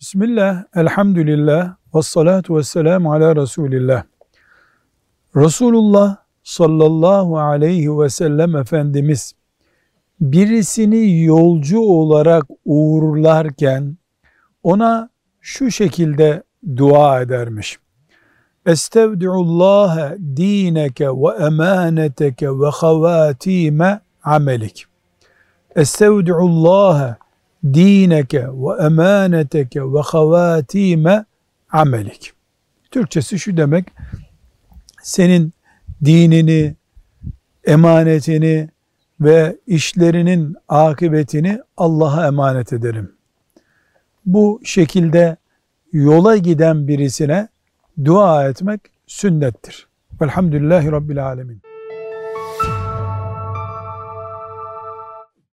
Bismillah, elhamdülillah, ve salatu ve selamu ala Resulillah. Resulullah sallallahu aleyhi ve sellem Efendimiz birisini yolcu olarak uğurlarken ona şu şekilde dua edermiş. Estevdi'ullaha dineke ve emaneteke ve havatime amelik. Estevdi'ullaha dineke ve emaneteke ve havatime amelik. Türkçesi şu demek, senin dinini, emanetini ve işlerinin akıbetini Allah'a emanet ederim. Bu şekilde yola giden birisine dua etmek sünnettir. Velhamdülillahi Rabbil Alemin.